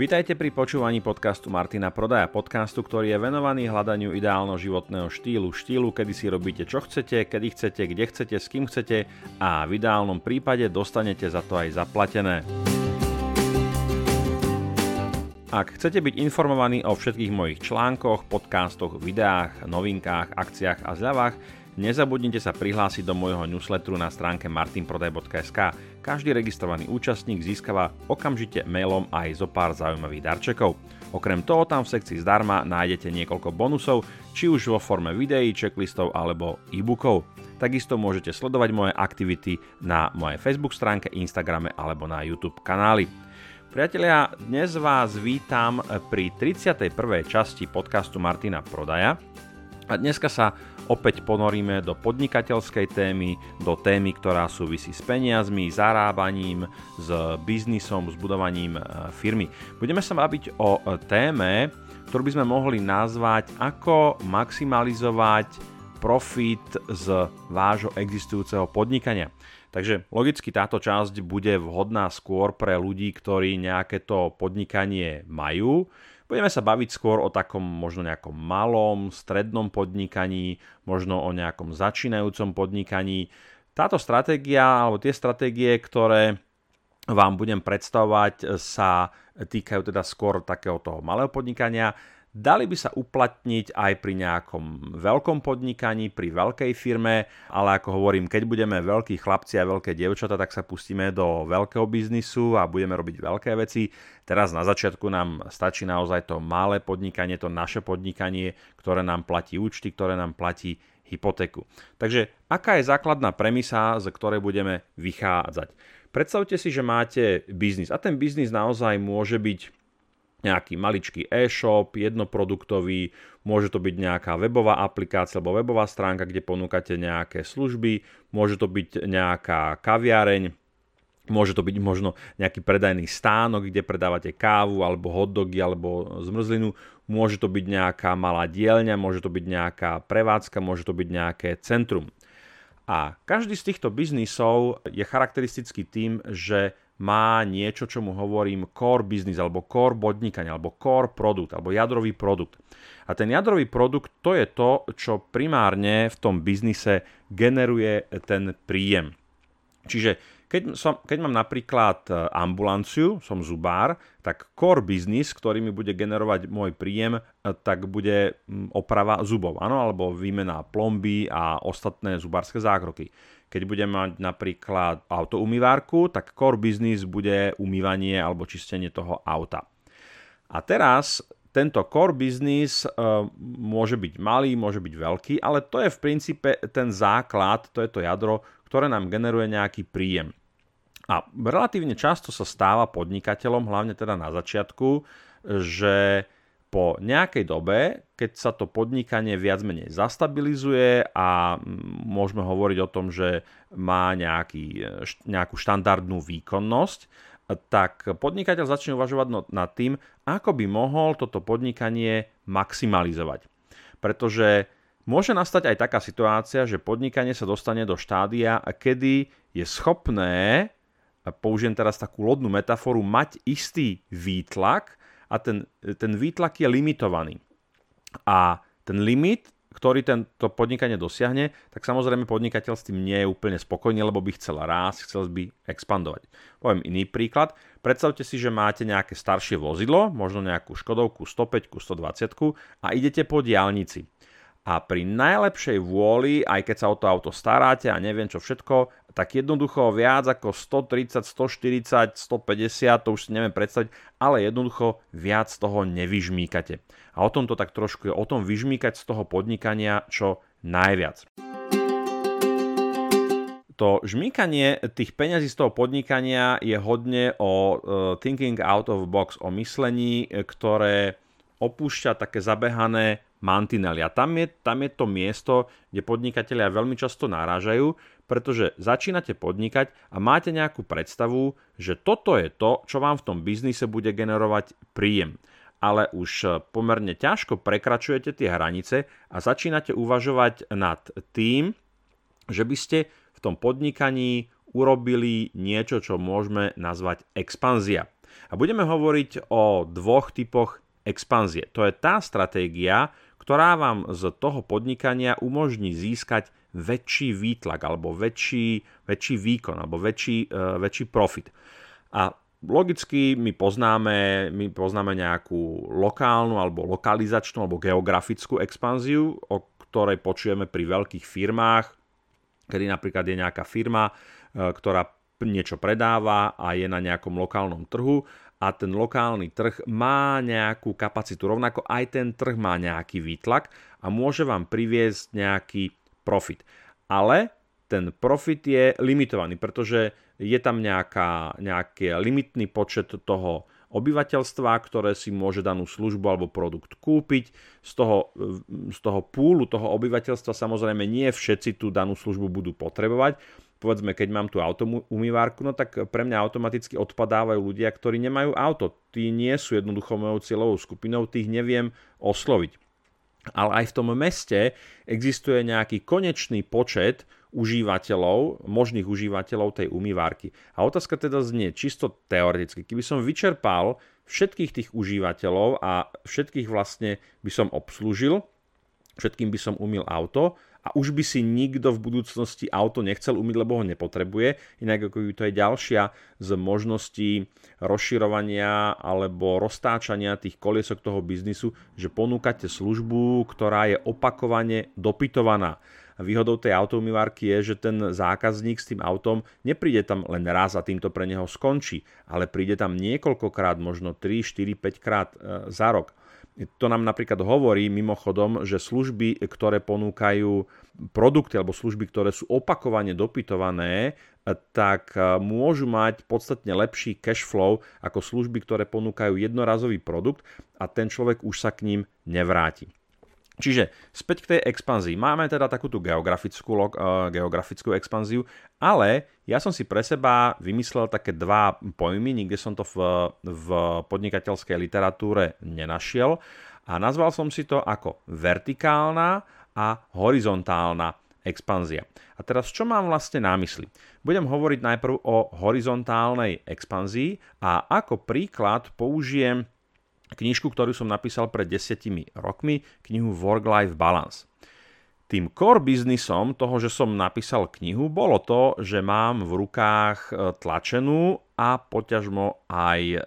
Vítajte pri počúvaní podcastu Martina Prodaja, podcastu, ktorý je venovaný hľadaniu ideálneho životného štýlu, štýlu, kedy si robíte čo chcete, kedy chcete, kde chcete, s kým chcete a v ideálnom prípade dostanete za to aj zaplatené. Ak chcete byť informovaní o všetkých mojich článkoch, podcastoch, videách, novinkách, akciách a zľavách, nezabudnite sa prihlásiť do môjho newsletteru na stránke martinprodaj.sk. Každý registrovaný účastník získava okamžite mailom aj zo pár zaujímavých darčekov. Okrem toho tam v sekcii zdarma nájdete niekoľko bonusov, či už vo forme videí, checklistov alebo e-bookov. Takisto môžete sledovať moje aktivity na mojej Facebook stránke, Instagrame alebo na YouTube kanáli. Priatelia, dnes vás vítam pri 31. časti podcastu Martina Prodaja. A dneska sa opäť ponoríme do podnikateľskej témy, do témy, ktorá súvisí s peniazmi, zarábaním, s biznisom, s budovaním e, firmy. Budeme sa baviť o e, téme, ktorú by sme mohli nazvať ako maximalizovať profit z vášho existujúceho podnikania. Takže logicky táto časť bude vhodná skôr pre ľudí, ktorí nejaké to podnikanie majú. Budeme sa baviť skôr o takom možno nejakom malom, strednom podnikaní, možno o nejakom začínajúcom podnikaní. Táto stratégia, alebo tie stratégie, ktoré vám budem predstavovať, sa týkajú teda skôr takého toho malého podnikania dali by sa uplatniť aj pri nejakom veľkom podnikaní, pri veľkej firme, ale ako hovorím, keď budeme veľkí chlapci a veľké dievčata, tak sa pustíme do veľkého biznisu a budeme robiť veľké veci. Teraz na začiatku nám stačí naozaj to malé podnikanie, to naše podnikanie, ktoré nám platí účty, ktoré nám platí hypotéku. Takže aká je základná premisa, z ktorej budeme vychádzať? Predstavte si, že máte biznis a ten biznis naozaj môže byť nejaký maličký e-shop, jednoproduktový, môže to byť nejaká webová aplikácia alebo webová stránka, kde ponúkate nejaké služby, môže to byť nejaká kaviareň, môže to byť možno nejaký predajný stánok, kde predávate kávu alebo hotdogy alebo zmrzlinu, môže to byť nejaká malá dielňa, môže to byť nejaká prevádzka, môže to byť nejaké centrum. A každý z týchto biznisov je charakteristický tým, že má niečo, čo mu hovorím core business, alebo core podnikanie, alebo core produkt, alebo jadrový produkt. A ten jadrový produkt to je to, čo primárne v tom biznise generuje ten príjem. Čiže keď, som, keď mám napríklad e, ambulanciu, som zubár, tak core business, ktorý mi bude generovať môj príjem, e, tak bude oprava zubov, áno, alebo výmena plomby a ostatné zubárske zákroky. Keď budem mať napríklad autoumývárku, tak core business bude umývanie alebo čistenie toho auta. A teraz tento core business uh, môže byť malý, môže byť veľký, ale to je v princípe ten základ, to je to jadro, ktoré nám generuje nejaký príjem. A relatívne často sa stáva podnikateľom, hlavne teda na začiatku, že po nejakej dobe, keď sa to podnikanie viac menej zastabilizuje a môžeme hovoriť o tom, že má nejaký, nejakú štandardnú výkonnosť, tak podnikateľ začne uvažovať no, nad tým, ako by mohol toto podnikanie maximalizovať. Pretože môže nastať aj taká situácia, že podnikanie sa dostane do štádia, kedy je schopné, použijem teraz takú lodnú metaforu, mať istý výtlak, a ten, ten výtlak je limitovaný. A ten limit, ktorý tento podnikanie dosiahne, tak samozrejme podnikateľ s tým nie je úplne spokojný, lebo by chcel rásť, chcel by expandovať. Poviem iný príklad. Predstavte si, že máte nejaké staršie vozidlo, možno nejakú Škodovku 105, 120 a idete po diálnici a pri najlepšej vôli, aj keď sa o to auto staráte a neviem čo všetko, tak jednoducho viac ako 130, 140, 150, to už si neviem predstaviť, ale jednoducho viac toho nevyžmíkate. A o tom to tak trošku je, o tom vyžmíkať z toho podnikania čo najviac. To žmýkanie tých peňazí z toho podnikania je hodne o uh, thinking out of box, o myslení, ktoré opúšťa také zabehané mantinely. A tam je, tam je to miesto, kde podnikatelia veľmi často narážajú, pretože začínate podnikať a máte nejakú predstavu, že toto je to, čo vám v tom biznise bude generovať príjem. Ale už pomerne ťažko prekračujete tie hranice a začínate uvažovať nad tým, že by ste v tom podnikaní urobili niečo, čo môžeme nazvať expanzia. A budeme hovoriť o dvoch typoch expanzie. To je tá stratégia, ktorá vám z toho podnikania umožní získať väčší výtlak alebo väčší, väčší výkon alebo väčší, uh, väčší profit. A logicky my poznáme, my poznáme nejakú lokálnu alebo lokalizačnú alebo geografickú expanziu, o ktorej počujeme pri veľkých firmách, kedy napríklad je nejaká firma, e, ktorá niečo predáva a je na nejakom lokálnom trhu a ten lokálny trh má nejakú kapacitu. Rovnako aj ten trh má nejaký výtlak a môže vám priviesť nejaký profit. Ale ten profit je limitovaný, pretože je tam nejaká, nejaký limitný počet toho obyvateľstva, ktoré si môže danú službu alebo produkt kúpiť. Z toho, z toho púlu toho obyvateľstva samozrejme nie všetci tú danú službu budú potrebovať. Povedzme, keď mám tú umývárku, no tak pre mňa automaticky odpadávajú ľudia, ktorí nemajú auto. Tí nie sú jednoducho mojou cieľovou skupinou, tých neviem osloviť. Ale aj v tom meste existuje nejaký konečný počet užívateľov, možných užívateľov tej umývárky. A otázka teda znie čisto teoreticky. Keby som vyčerpal všetkých tých užívateľov a všetkých vlastne by som obslúžil, všetkým by som umil auto a už by si nikto v budúcnosti auto nechcel umyť, lebo ho nepotrebuje. Inak ako to je ďalšia z možností rozširovania alebo roztáčania tých koliesok toho biznisu, že ponúkate službu, ktorá je opakovane dopytovaná. Výhodou tej automývárky je, že ten zákazník s tým autom nepríde tam len raz a týmto pre neho skončí, ale príde tam niekoľkokrát, možno 3, 4, 5 krát za rok. To nám napríklad hovorí mimochodom, že služby, ktoré ponúkajú produkty alebo služby, ktoré sú opakovane dopytované, tak e, môžu mať podstatne lepší cash flow ako služby, ktoré ponúkajú jednorazový produkt a ten človek už sa k ním nevráti. Čiže späť k tej expanzii. Máme teda takúto geografickú, uh, geografickú expanziu, ale ja som si pre seba vymyslel také dva pojmy, nikde som to v, v podnikateľskej literatúre nenašiel a nazval som si to ako vertikálna a horizontálna expanzia. A teraz čo mám vlastne na mysli? Budem hovoriť najprv o horizontálnej expanzii a ako príklad použijem knižku, ktorú som napísal pred desiatimi rokmi, knihu Work-Life Balance. Tým core biznisom toho, že som napísal knihu, bolo to, že mám v rukách e, tlačenú a poťažmo aj e,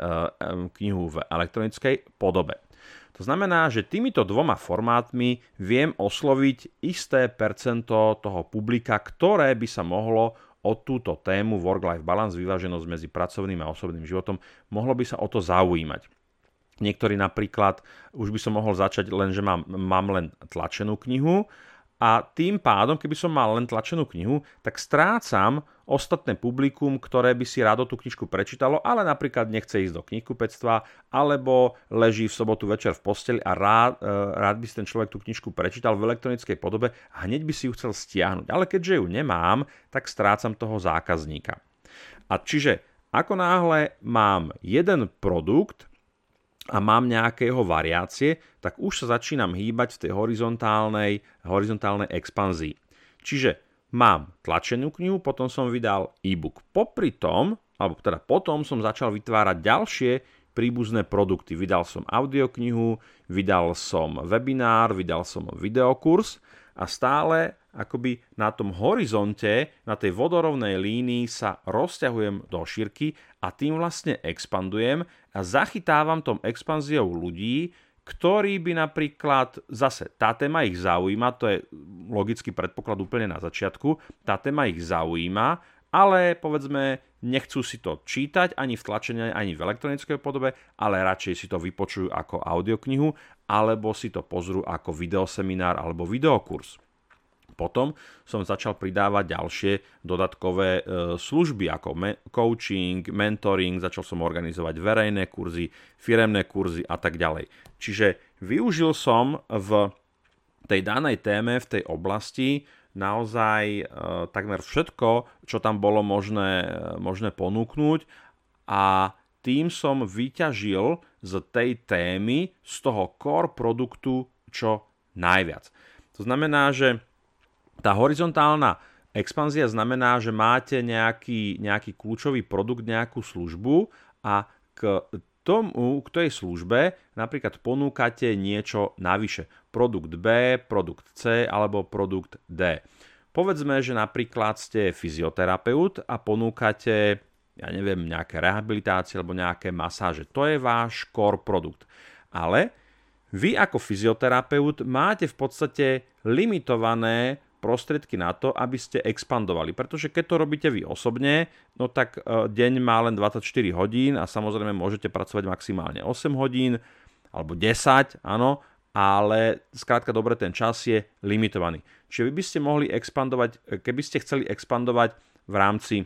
knihu v elektronickej podobe. To znamená, že týmito dvoma formátmi viem osloviť isté percento toho publika, ktoré by sa mohlo o túto tému work-life balance, vyváženosť medzi pracovným a osobným životom, mohlo by sa o to zaujímať. Niektorí napríklad, už by som mohol začať len, že mám, mám len tlačenú knihu a tým pádom, keby som mal len tlačenú knihu, tak strácam ostatné publikum, ktoré by si rado tú knižku prečítalo, ale napríklad nechce ísť do knihkupectva, alebo leží v sobotu večer v posteli a rád, e, rád by si ten človek tú knižku prečítal v elektronickej podobe a hneď by si ju chcel stiahnuť. Ale keďže ju nemám, tak strácam toho zákazníka. A čiže ako náhle mám jeden produkt, a mám nejaké jeho variácie, tak už sa začínam hýbať v tej horizontálnej, horizontálnej expanzii. Čiže mám tlačenú knihu, potom som vydal e-book. Popri tom, alebo teda potom som začal vytvárať ďalšie príbuzné produkty. Vydal som audioknihu, vydal som webinár, vydal som videokurs a stále akoby na tom horizonte, na tej vodorovnej línii sa rozťahujem do šírky a tým vlastne expandujem a zachytávam tom expanziou ľudí, ktorí by napríklad, zase tá téma ich zaujíma, to je logický predpoklad úplne na začiatku, tá téma ich zaujíma, ale povedzme nechcú si to čítať ani v tlačenej, ani v elektronickej podobe, ale radšej si to vypočujú ako audioknihu alebo si to pozrú ako videoseminár alebo videokurs. Potom som začal pridávať ďalšie dodatkové e, služby ako coaching, mentoring, začal som organizovať verejné kurzy, firemné kurzy a tak ďalej. Čiže využil som v tej danej téme, v tej oblasti naozaj e, takmer všetko, čo tam bolo možné, e, možné ponúknuť a tým som vyťažil z tej témy, z toho core produktu čo najviac. To znamená, že tá horizontálna expanzia znamená, že máte nejaký, nejaký kľúčový produkt, nejakú službu a k tomu, k tej službe napríklad ponúkate niečo navyše. Produkt B, produkt C alebo produkt D. Povedzme, že napríklad ste fyzioterapeut a ponúkate, ja neviem, nejaké rehabilitácie alebo nejaké masáže. To je váš core produkt. Ale vy ako fyzioterapeut máte v podstate limitované prostriedky na to, aby ste expandovali. Pretože keď to robíte vy osobne, no tak e, deň má len 24 hodín a samozrejme môžete pracovať maximálne 8 hodín alebo 10, áno, ale skrátka dobre, ten čas je limitovaný. Čiže vy by ste mohli expandovať, keby ste chceli expandovať v rámci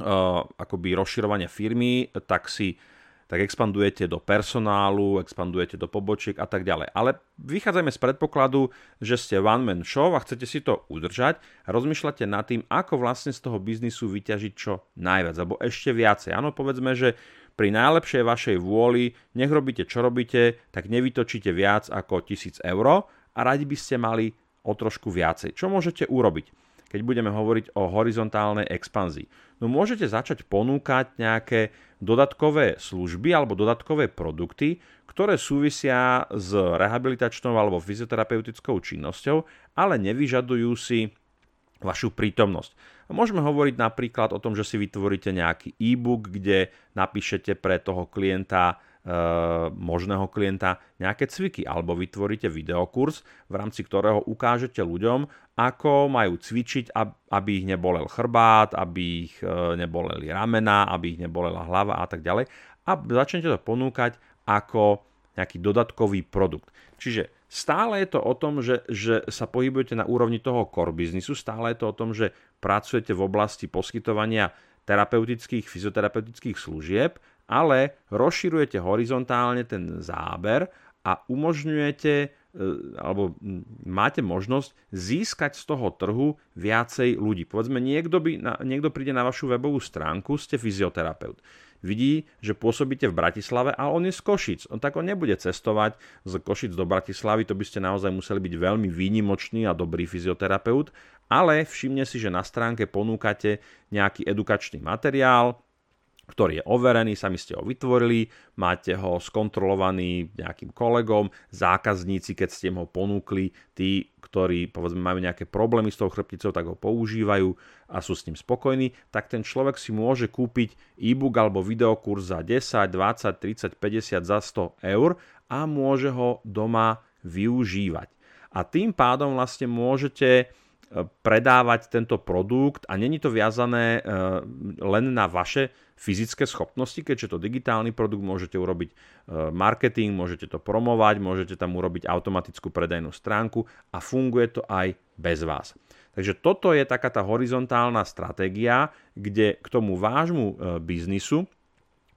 uh, akoby rozširovania firmy, tak si tak expandujete do personálu, expandujete do pobočiek a tak ďalej. Ale vychádzajme z predpokladu, že ste one-man show a chcete si to udržať a rozmýšľate nad tým, ako vlastne z toho biznisu vyťažiť čo najviac, alebo ešte viacej. Áno, povedzme, že pri najlepšej vašej vôli, nech robíte čo robíte, tak nevytočíte viac ako 1000 eur a radi by ste mali o trošku viacej. Čo môžete urobiť, keď budeme hovoriť o horizontálnej expanzii? No môžete začať ponúkať nejaké dodatkové služby alebo dodatkové produkty, ktoré súvisia s rehabilitačnou alebo fyzioterapeutickou činnosťou, ale nevyžadujú si vašu prítomnosť. Môžeme hovoriť napríklad o tom, že si vytvoríte nejaký e-book, kde napíšete pre toho klienta možného klienta nejaké cviky alebo vytvoríte videokurs, v rámci ktorého ukážete ľuďom, ako majú cvičiť, aby ich nebolel chrbát, aby ich e, neboleli ramena, aby ich nebolela hlava a tak ďalej. A začnete to ponúkať ako nejaký dodatkový produkt. Čiže stále je to o tom, že, že sa pohybujete na úrovni toho core biznisu, stále je to o tom, že pracujete v oblasti poskytovania terapeutických, fyzioterapeutických služieb, ale rozširujete horizontálne ten záber a umožňujete e, alebo máte možnosť získať z toho trhu viacej ľudí. Povedzme, niekto, by, niekto príde na vašu webovú stránku, ste fyzioterapeut vidí, že pôsobíte v Bratislave a on je z Košic. On tak on nebude cestovať z Košic do Bratislavy, to by ste naozaj museli byť veľmi výnimočný a dobrý fyzioterapeut, ale všimne si, že na stránke ponúkate nejaký edukačný materiál, ktorý je overený, sami ste ho vytvorili, máte ho skontrolovaný nejakým kolegom, zákazníci, keď ste ho ponúkli, tí, ktorí povedzme majú nejaké problémy s tou chrbticou, tak ho používajú a sú s ním spokojní, tak ten človek si môže kúpiť e-book alebo videokurs za 10, 20, 30, 50, za 100 eur a môže ho doma využívať. A tým pádom vlastne môžete predávať tento produkt a není to viazané e, len na vaše fyzické schopnosti, keďže to digitálny produkt môžete urobiť e, marketing, môžete to promovať, môžete tam urobiť automatickú predajnú stránku a funguje to aj bez vás. Takže toto je taká tá horizontálna stratégia, kde k tomu vášmu e, biznisu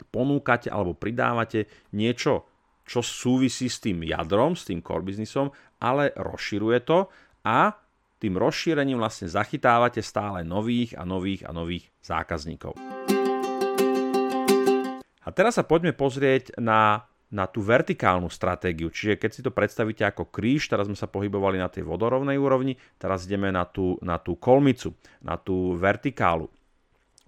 ponúkate alebo pridávate niečo, čo súvisí s tým jadrom, s tým core biznisom, ale rozširuje to a tým rozšírením vlastne zachytávate stále nových a nových a nových zákazníkov. A teraz sa poďme pozrieť na, na tú vertikálnu stratégiu. Čiže keď si to predstavíte ako kríž, teraz sme sa pohybovali na tej vodorovnej úrovni, teraz ideme na tú, na tú kolmicu, na tú vertikálu.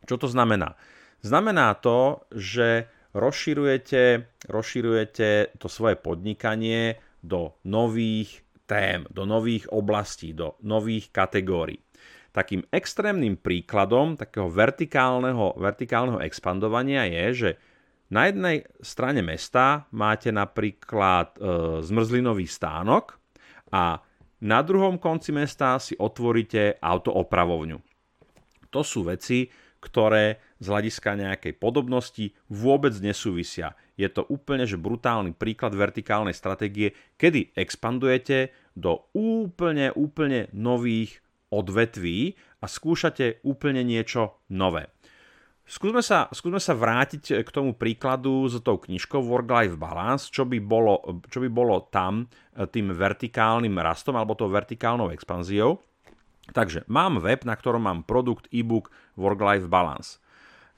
Čo to znamená? Znamená to, že rozširujete, rozširujete to svoje podnikanie do nových tém, do nových oblastí, do nových kategórií. Takým extrémnym príkladom takého vertikálneho, vertikálneho expandovania je, že na jednej strane mesta máte napríklad e, zmrzlinový stánok a na druhom konci mesta si otvoríte autoopravovňu. To sú veci, ktoré z hľadiska nejakej podobnosti vôbec nesúvisia. Je to úplne že brutálny príklad vertikálnej stratégie, kedy expandujete do úplne, úplne nových odvetví a skúšate úplne niečo nové. Skúsme sa, skúsme sa vrátiť k tomu príkladu s tou knižkou Work-Life Balance, čo by, bolo, čo by bolo tam tým vertikálnym rastom alebo tou vertikálnou expanziou. Takže mám web, na ktorom mám produkt e-book Work-Life Balance.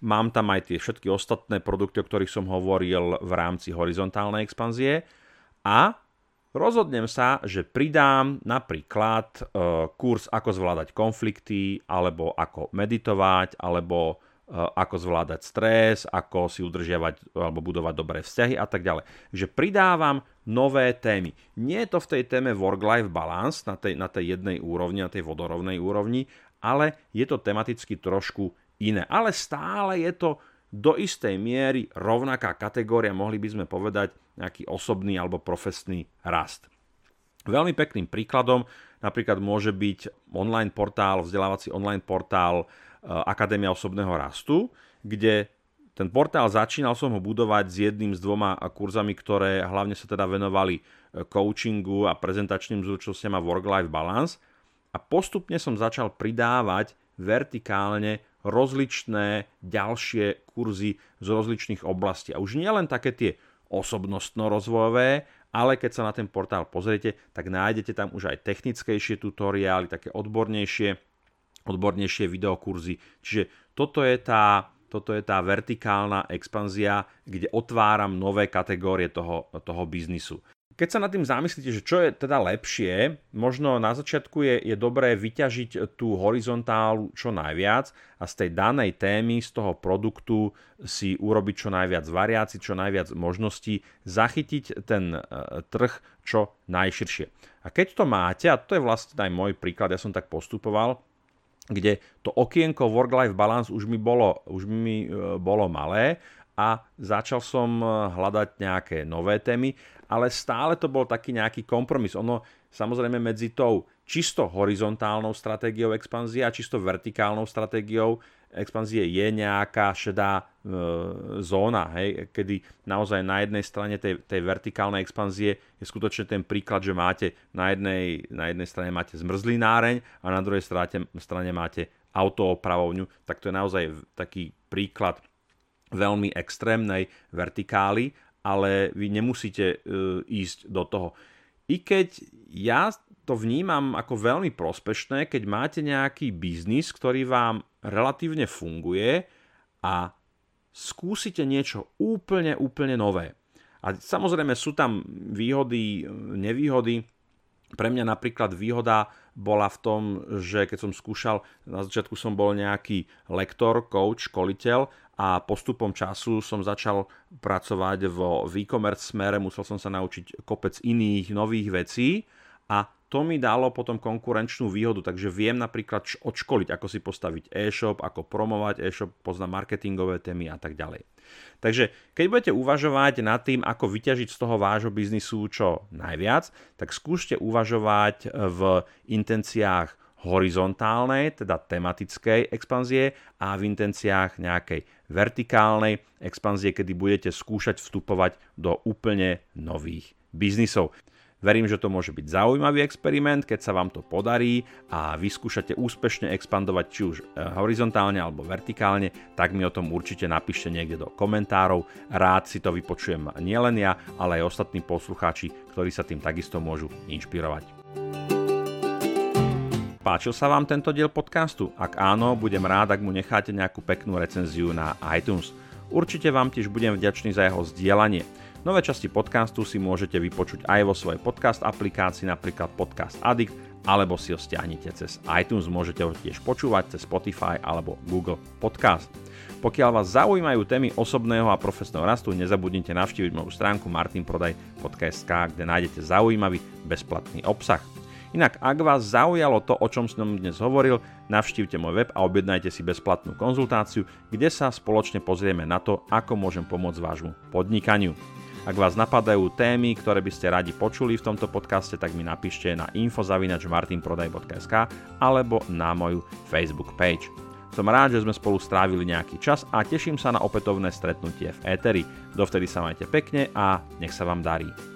Mám tam aj tie všetky ostatné produkty, o ktorých som hovoril v rámci horizontálnej expanzie a rozhodnem sa, že pridám napríklad e, kurz ako zvládať konflikty, alebo ako meditovať, alebo ako zvládať stres, ako si udržiavať alebo budovať dobré vzťahy a tak ďalej. Takže pridávam nové témy. Nie je to v tej téme work-life balance na tej, na tej jednej úrovni, na tej vodorovnej úrovni, ale je to tematicky trošku iné. Ale stále je to do istej miery rovnaká kategória, mohli by sme povedať nejaký osobný alebo profesný rast. Veľmi pekným príkladom napríklad môže byť online portál, vzdelávací online portál Eh, Akadémia osobného rastu, kde ten portál začínal som ho budovať s jedným s dvoma kurzami, ktoré hlavne sa teda venovali eh, coachingu a prezentačným zručnostiam a work-life balance. A postupne som začal pridávať vertikálne rozličné ďalšie kurzy z rozličných oblastí. A už nie len také tie osobnostno-rozvojové, ale keď sa na ten portál pozriete, tak nájdete tam už aj technickejšie tutoriály, také odbornejšie odbornejšie videokurzy. Čiže toto je tá, toto je tá vertikálna expanzia, kde otváram nové kategórie toho, toho biznisu. Keď sa nad tým zamyslíte, že čo je teda lepšie, možno na začiatku je, je dobré vyťažiť tú horizontálu čo najviac a z tej danej témy, z toho produktu si urobiť čo najviac variácií, čo najviac možností, zachytiť ten e, trh čo najširšie. A keď to máte, a to je vlastne aj môj príklad, ja som tak postupoval, kde to okienko work-life balance už mi bolo, už mi e, bolo malé a začal som e, hľadať nejaké nové témy, ale stále to bol taký nejaký kompromis. Ono samozrejme medzi tou čisto horizontálnou stratégiou expanzie a čisto vertikálnou stratégiou expanzie je nejaká šedá e, zóna, hej, kedy naozaj na jednej strane tej, tej vertikálnej expanzie je skutočne ten príklad, že máte na jednej, na jednej strane máte zmrzlý náreň a na druhej strane, strane máte autoopravovňu, tak to je naozaj taký príklad veľmi extrémnej vertikály, ale vy nemusíte e, ísť do toho. I keď ja to vnímam ako veľmi prospešné, keď máte nejaký biznis, ktorý vám relatívne funguje a skúsite niečo úplne, úplne nové. A samozrejme sú tam výhody, nevýhody. Pre mňa napríklad výhoda bola v tom, že keď som skúšal, na začiatku som bol nejaký lektor, coach, školiteľ a postupom času som začal pracovať vo e-commerce smere, musel som sa naučiť kopec iných nových vecí a to mi dalo potom konkurenčnú výhodu, takže viem napríklad odškoliť, ako si postaviť e-shop, ako promovať e-shop, poznám marketingové témy a tak ďalej. Takže keď budete uvažovať nad tým, ako vyťažiť z toho vášho biznisu čo najviac, tak skúste uvažovať v intenciách horizontálnej, teda tematickej expanzie a v intenciách nejakej vertikálnej expanzie, kedy budete skúšať vstupovať do úplne nových biznisov. Verím, že to môže byť zaujímavý experiment, keď sa vám to podarí a vyskúšate úspešne expandovať či už e, horizontálne alebo vertikálne, tak mi o tom určite napíšte niekde do komentárov. Rád si to vypočujem nielen ja, ale aj ostatní poslucháči, ktorí sa tým takisto môžu inšpirovať. Páčil sa vám tento diel podcastu? Ak áno, budem rád, ak mu necháte nejakú peknú recenziu na iTunes. Určite vám tiež budem vďačný za jeho zdieľanie. Nové časti podcastu si môžete vypočuť aj vo svojej podcast aplikácii, napríklad Podcast Addict, alebo si ho stiahnete cez iTunes, môžete ho tiež počúvať cez Spotify alebo Google Podcast. Pokiaľ vás zaujímajú témy osobného a profesného rastu, nezabudnite navštíviť moju stránku martinprodaj.sk, kde nájdete zaujímavý bezplatný obsah. Inak, ak vás zaujalo to, o čom som dnes hovoril, navštívte môj web a objednajte si bezplatnú konzultáciu, kde sa spoločne pozrieme na to, ako môžem pomôcť vášmu podnikaniu. Ak vás napadajú témy, ktoré by ste radi počuli v tomto podcaste, tak mi napíšte na info.martinprodaj.sk alebo na moju Facebook page. Som rád, že sme spolu strávili nejaký čas a teším sa na opätovné stretnutie v Eteri. Dovtedy sa majte pekne a nech sa vám darí.